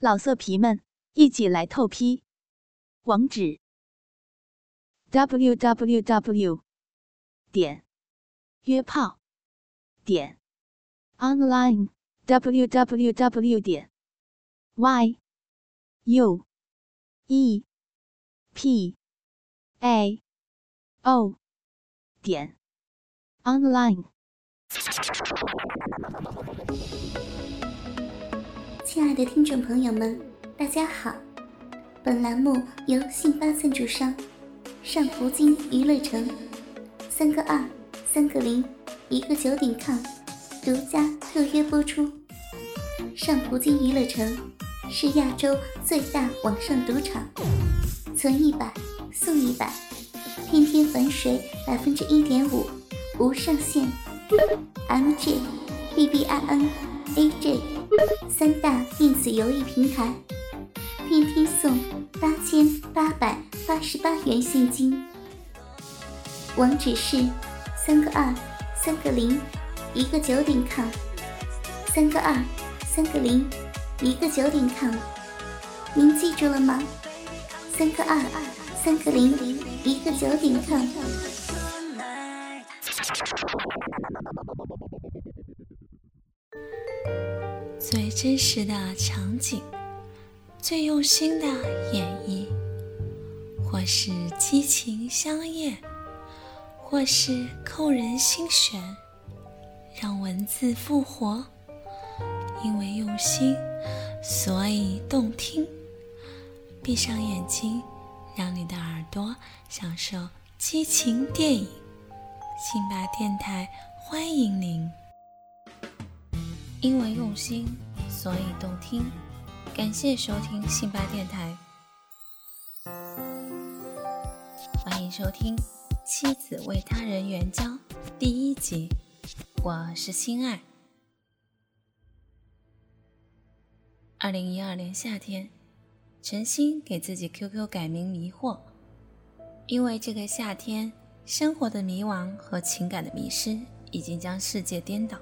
老色皮们，一起来透批！网址：w w w 点约炮点 online w w w 点 y u e p a o 点 online。亲爱的听众朋友们，大家好！本栏目由信发赞助商上葡京娱乐城三个二三个零一个九点 com 独家特约播出。上葡京娱乐城是亚洲最大网上赌场，存一百送一百，天天返水百分之一点五，无上限。MJ、BBIN、AJ。三大电子游戏平台，天天送八千八百八十八元现金。网址是三个二三个零一个九点 com，三个二三个零一个九点 com，您记住了吗？三个二三个零一个九点 com。真实的场景，最用心的演绎，或是激情相艳，或是扣人心弦，让文字复活。因为用心，所以动听。闭上眼睛，让你的耳朵享受激情电影。辛巴电台欢迎您。因为用心，所以动听。感谢收听辛巴电台，欢迎收听《妻子为他人援交》第一集。我是心爱。二零一二年夏天，陈星给自己 QQ 改名“迷惑”，因为这个夏天，生活的迷惘和情感的迷失已经将世界颠倒。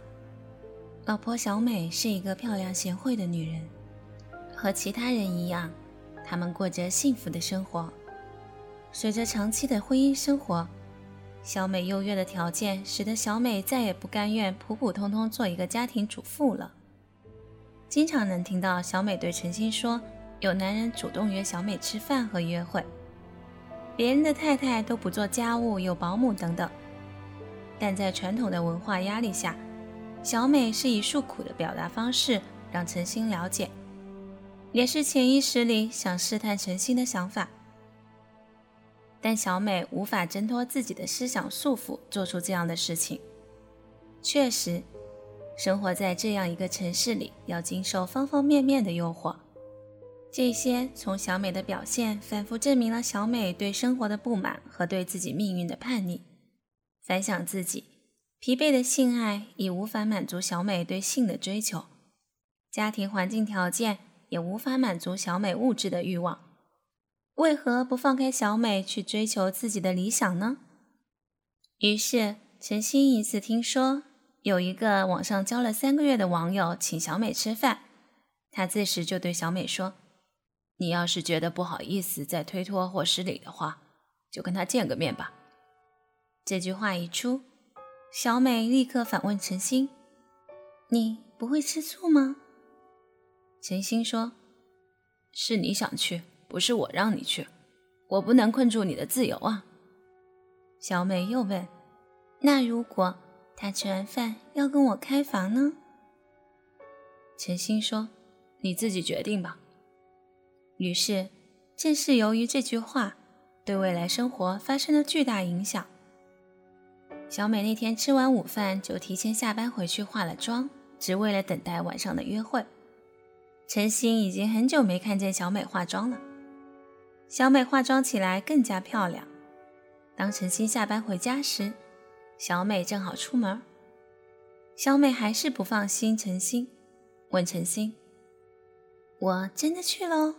老婆小美是一个漂亮贤惠的女人，和其他人一样，他们过着幸福的生活。随着长期的婚姻生活，小美优越的条件使得小美再也不甘愿普普通通做一个家庭主妇了。经常能听到小美对陈星说，有男人主动约小美吃饭和约会，别人的太太都不做家务，有保姆等等。但在传统的文化压力下，小美是以诉苦的表达方式让陈星了解，也是潜意识里想试探陈星的想法。但小美无法挣脱自己的思想束缚，做出这样的事情。确实，生活在这样一个城市里，要经受方方面面的诱惑。这些从小美的表现，反复证明了小美对生活的不满和对自己命运的叛逆。反想自己。疲惫的性爱已无法满足小美对性的追求，家庭环境条件也无法满足小美物质的欲望。为何不放开小美去追求自己的理想呢？于是，陈星一次听说有一个网上交了三个月的网友请小美吃饭，他这时就对小美说：“你要是觉得不好意思再推脱或失礼的话，就跟他见个面吧。”这句话一出。小美立刻反问陈星：“你不会吃醋吗？”陈星说：“是你想去，不是我让你去，我不能困住你的自由啊。”小美又问：“那如果他吃完饭要跟我开房呢？”陈星说：“你自己决定吧。”于是，正是由于这句话，对未来生活发生了巨大影响。小美那天吃完午饭就提前下班回去化了妆，只为了等待晚上的约会。陈星已经很久没看见小美化妆了，小美化妆起来更加漂亮。当陈星下班回家时，小美正好出门。小美还是不放心陈星，问陈星：“我真的去喽？”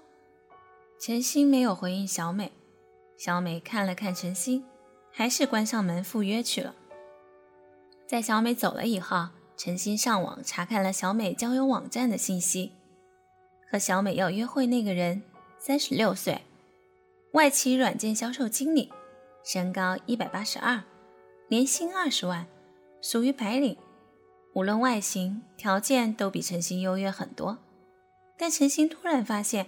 陈星没有回应小美。小美看了看陈星。还是关上门赴约去了。在小美走了以后，陈星上网查看了小美交友网站的信息，和小美要约会那个人三十六岁，外企软件销售经理，身高一百八十二，年薪二十万，属于白领。无论外形条件都比陈星优越很多，但陈星突然发现，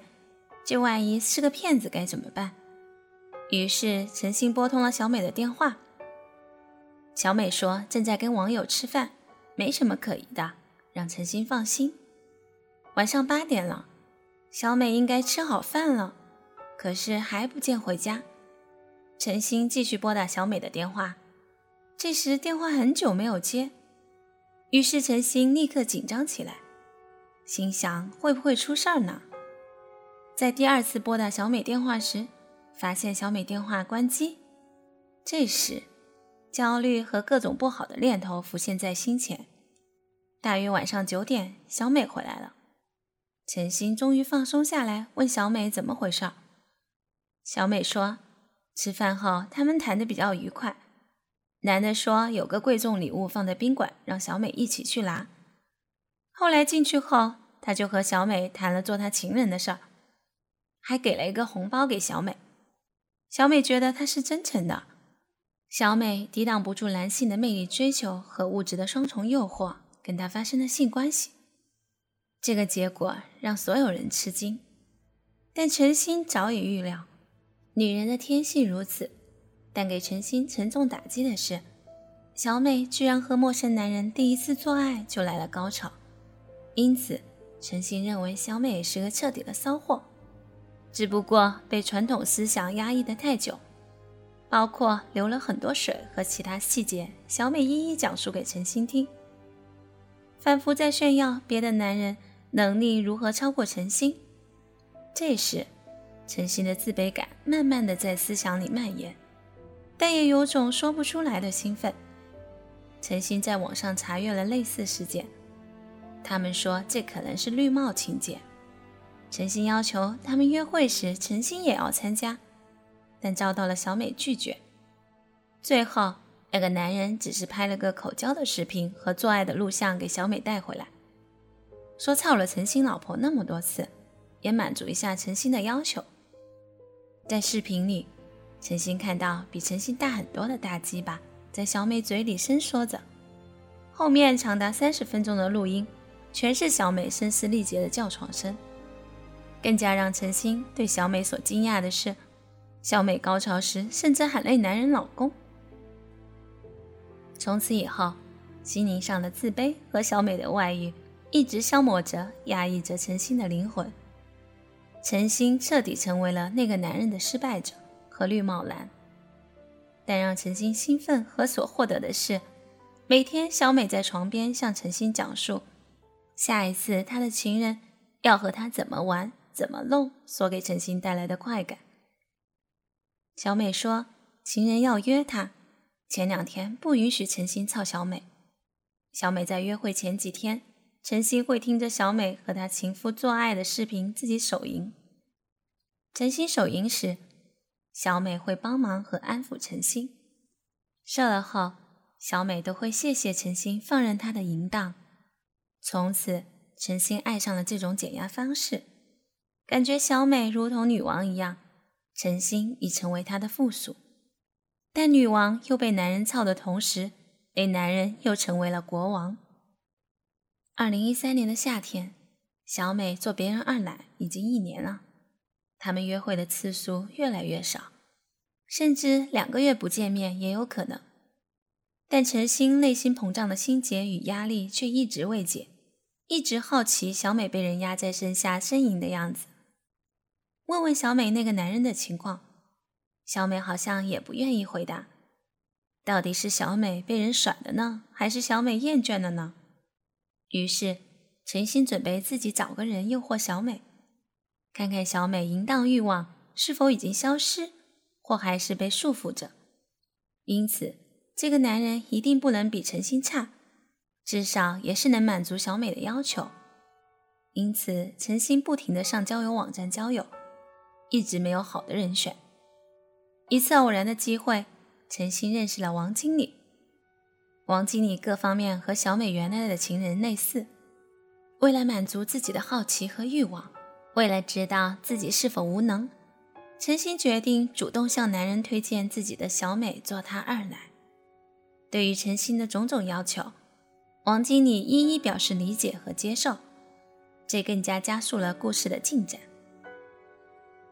这万一是个骗子该怎么办？于是陈星拨通了小美的电话。小美说正在跟网友吃饭，没什么可疑的，让陈星放心。晚上八点了，小美应该吃好饭了，可是还不见回家。陈星继续拨打小美的电话，这时电话很久没有接。于是陈星立刻紧张起来，心想会不会出事儿呢？在第二次拨打小美电话时，发现小美电话关机。这时，焦虑和各种不好的念头浮现在心前。大约晚上九点，小美回来了。陈星终于放松下来，问小美怎么回事。小美说，吃饭后他们谈得比较愉快。男的说有个贵重礼物放在宾馆，让小美一起去拿。后来进去后，他就和小美谈了做他情人的事儿，还给了一个红包给小美。小美觉得他是真诚的。小美抵挡不住男性的魅力追求和物质的双重诱惑，跟他发生了性关系。这个结果让所有人吃惊，但陈星早已预料，女人的天性如此。但给陈星沉重打击的是，小美居然和陌生男人第一次做爱就来了高潮，因此陈星认为小美是个彻底的骚货，只不过被传统思想压抑的太久，包括流了很多水和其他细节，小美一一讲述给陈星听，仿佛在炫耀别的男人能力如何超过陈星。这时，陈星的自卑感慢慢的在思想里蔓延。但也有种说不出来的兴奋。陈星在网上查阅了类似事件，他们说这可能是绿帽情节。陈星要求他们约会时，陈星也要参加，但遭到了小美拒绝。最后，那个男人只是拍了个口交的视频和做爱的录像给小美带回来，说操了陈星老婆那么多次，也满足一下陈星的要求。在视频里。陈星看到比陈星大很多的大鸡巴在小美嘴里伸缩着，后面长达三十分钟的录音，全是小美声嘶力竭的叫床声。更加让陈星对小美所惊讶的是，小美高潮时甚至喊累男人老公。从此以后，心灵上的自卑和小美的外遇一直消磨着、压抑着陈星的灵魂。陈星彻底成为了那个男人的失败者。和绿帽男，但让陈星兴奋和所获得的是，每天小美在床边向陈星讲述下一次他的情人要和他怎么玩、怎么弄，所给陈星带来的快感。小美说，情人要约她，前两天不允许陈星操小美。小美在约会前几天，陈星会听着小美和他情夫做爱的视频自己手淫。陈星手淫时。小美会帮忙和安抚陈星，射了后，小美都会谢谢陈星放任她的淫荡。从此，陈星爱上了这种减压方式，感觉小美如同女王一样，陈星已成为她的附属。但女王又被男人操的同时，那男人又成为了国王。二零一三年的夏天，小美做别人二奶已经一年了。他们约会的次数越来越少，甚至两个月不见面也有可能。但陈星内心膨胀的心结与压力却一直未解，一直好奇小美被人压在身下呻吟的样子。问问小美那个男人的情况，小美好像也不愿意回答。到底是小美被人甩了呢，还是小美厌倦了呢？于是陈星准备自己找个人诱惑小美。看看小美淫荡欲望是否已经消失，或还是被束缚着。因此，这个男人一定不能比陈星差，至少也是能满足小美的要求。因此，陈星不停地上交友网站交友，一直没有好的人选。一次偶然的机会，陈星认识了王经理。王经理各方面和小美原来的情人类似，为了满足自己的好奇和欲望。为了知道自己是否无能，陈心决定主动向男人推荐自己的小美做他二奶。对于陈心的种种要求，王经理一一表示理解和接受，这更加加速了故事的进展。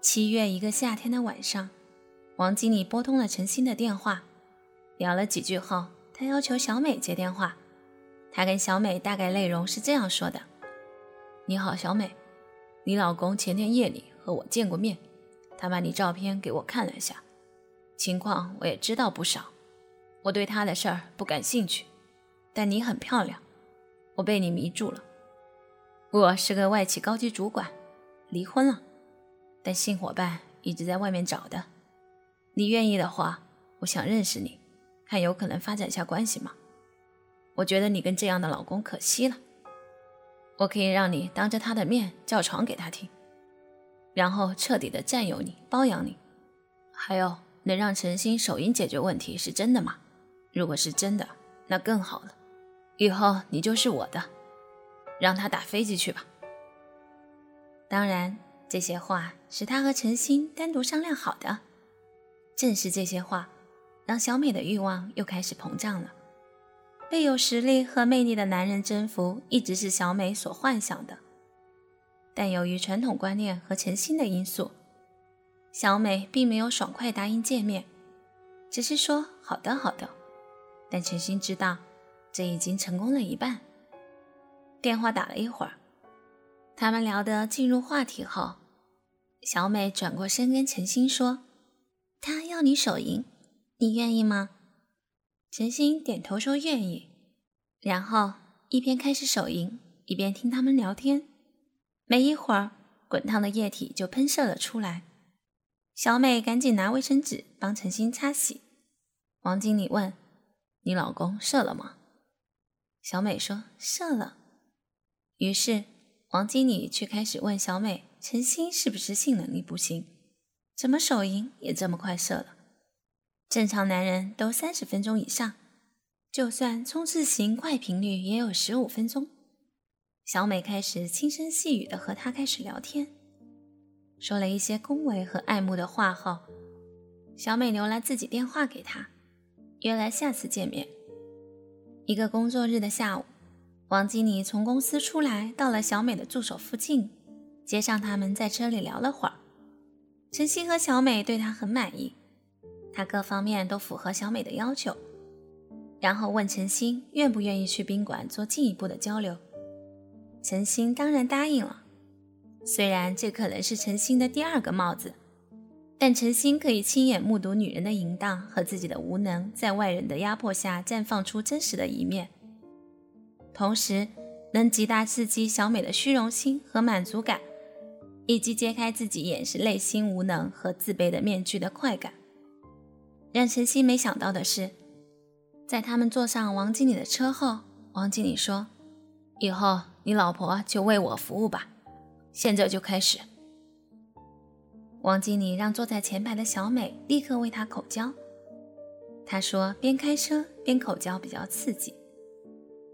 七月一个夏天的晚上，王经理拨通了陈心的电话，聊了几句后，他要求小美接电话。他跟小美大概内容是这样说的：“你好，小美，你老公前天夜里和我见过面，他把你照片给我看了下，情况我也知道不少。我对他的事儿不感兴趣，但你很漂亮，我被你迷住了。我是个外企高级主管，离婚了，但新伙伴一直在外面找的。你愿意的话，我想认识你，看有可能发展下关系吗？”我觉得你跟这样的老公可惜了。我可以让你当着他的面叫床给他听，然后彻底的占有你、包养你。还有，能让陈星手淫解决问题是真的吗？如果是真的，那更好了。以后你就是我的，让他打飞机去吧。当然，这些话是他和陈星单独商量好的。正是这些话，让小美的欲望又开始膨胀了。被有实力和魅力的男人征服，一直是小美所幻想的。但由于传统观念和诚心的因素，小美并没有爽快答应见面，只是说“好的，好的”。但陈心知道，这已经成功了一半。电话打了一会儿，他们聊得进入话题后，小美转过身跟陈星说：“他要你手淫，你愿意吗？”陈星点头说愿意，然后一边开始手淫，一边听他们聊天。没一会儿，滚烫的液体就喷射了出来。小美赶紧拿卫生纸帮陈星擦洗。王经理问：“你老公射了吗？”小美说：“射了。”于是王经理却开始问小美：“陈星是不是性能力不行？怎么手淫也这么快射了？”正常男人都三十分钟以上，就算冲刺型快频率也有十五分钟。小美开始轻声细语的和他开始聊天，说了一些恭维和爱慕的话后，小美留了自己电话给他，约了下次见面。一个工作日的下午，王经理从公司出来，到了小美的住所附近，接上他们在车里聊了会儿。陈曦和小美对他很满意。他各方面都符合小美的要求，然后问陈星愿不愿意去宾馆做进一步的交流。陈星当然答应了。虽然这可能是陈星的第二个帽子，但陈星可以亲眼目睹女人的淫荡和自己的无能，在外人的压迫下绽放出真实的一面，同时能极大刺激小美的虚荣心和满足感，以及揭开自己掩饰内心无能和自卑的面具的快感。让陈曦没想到的是，在他们坐上王经理的车后，王经理说：“以后你老婆就为我服务吧，现在就开始。”王经理让坐在前排的小美立刻为他口交。他说：“边开车边口交比较刺激。”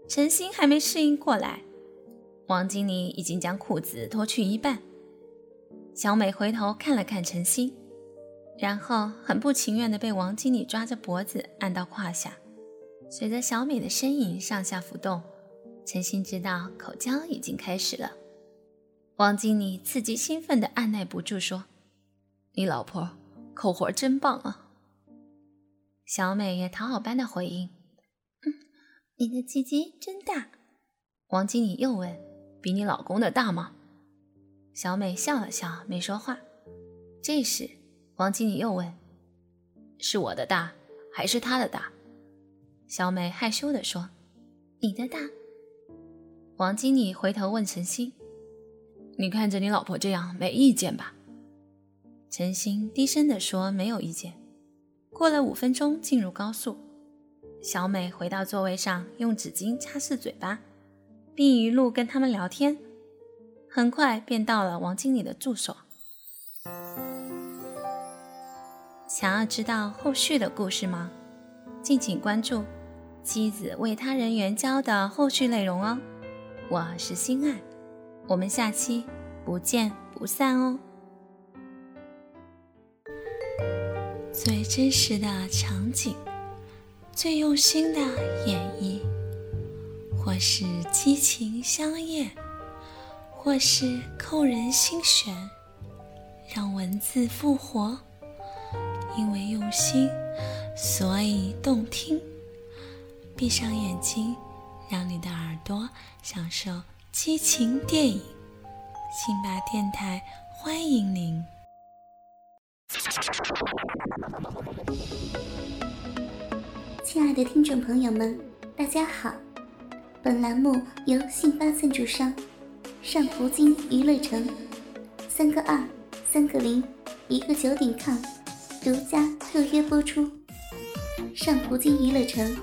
陈星还没适应过来，王经理已经将裤子脱去一半。小美回头看了看陈星。然后很不情愿地被王经理抓着脖子按到胯下，随着小美的身影上下浮动，陈星知道口交已经开始了。王经理刺激兴奋地按耐不住说：“你老婆口活真棒啊！”小美也讨好般的回应：“，你的鸡鸡真大。”王经理又问：“比你老公的大吗？”小美笑了笑，没说话。这时。王经理又问：“是我的大，还是他的大？”小美害羞地说：“你的大。”王经理回头问陈星：“你看着你老婆这样，没意见吧？”陈星低声地说：“没有意见。”过了五分钟，进入高速，小美回到座位上，用纸巾擦拭嘴巴，并一路跟他们聊天，很快便到了王经理的住所。想要知道后续的故事吗？敬请关注《妻子为他人援交》的后续内容哦。我是心爱，我们下期不见不散哦。最真实的场景，最用心的演绎，或是激情相艳，或是扣人心弦，让文字复活。因为用心，所以动听。闭上眼睛，让你的耳朵享受激情电影。辛巴电台欢迎您，亲爱的听众朋友们，大家好。本栏目由信发赞助商上葡京娱乐城三个二三个零一个九点 com 独家特约播出。上葡京娱乐城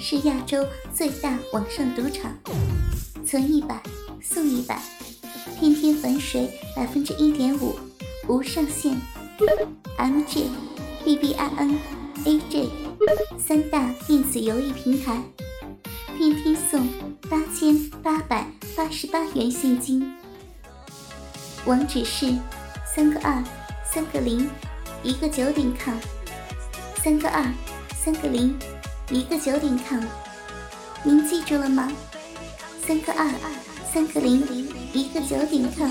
是亚洲最大网上赌场，存一百送一百。天天反水百分之一点五，无上限。MJ、BBIN、AJ 三大电子游戏平台，天天送八千八百八十八元现金。网址是三个二三个零一个九点 com，三个二三个零一个九点 com，您记住了吗？三个二三个零零。一个九点 com，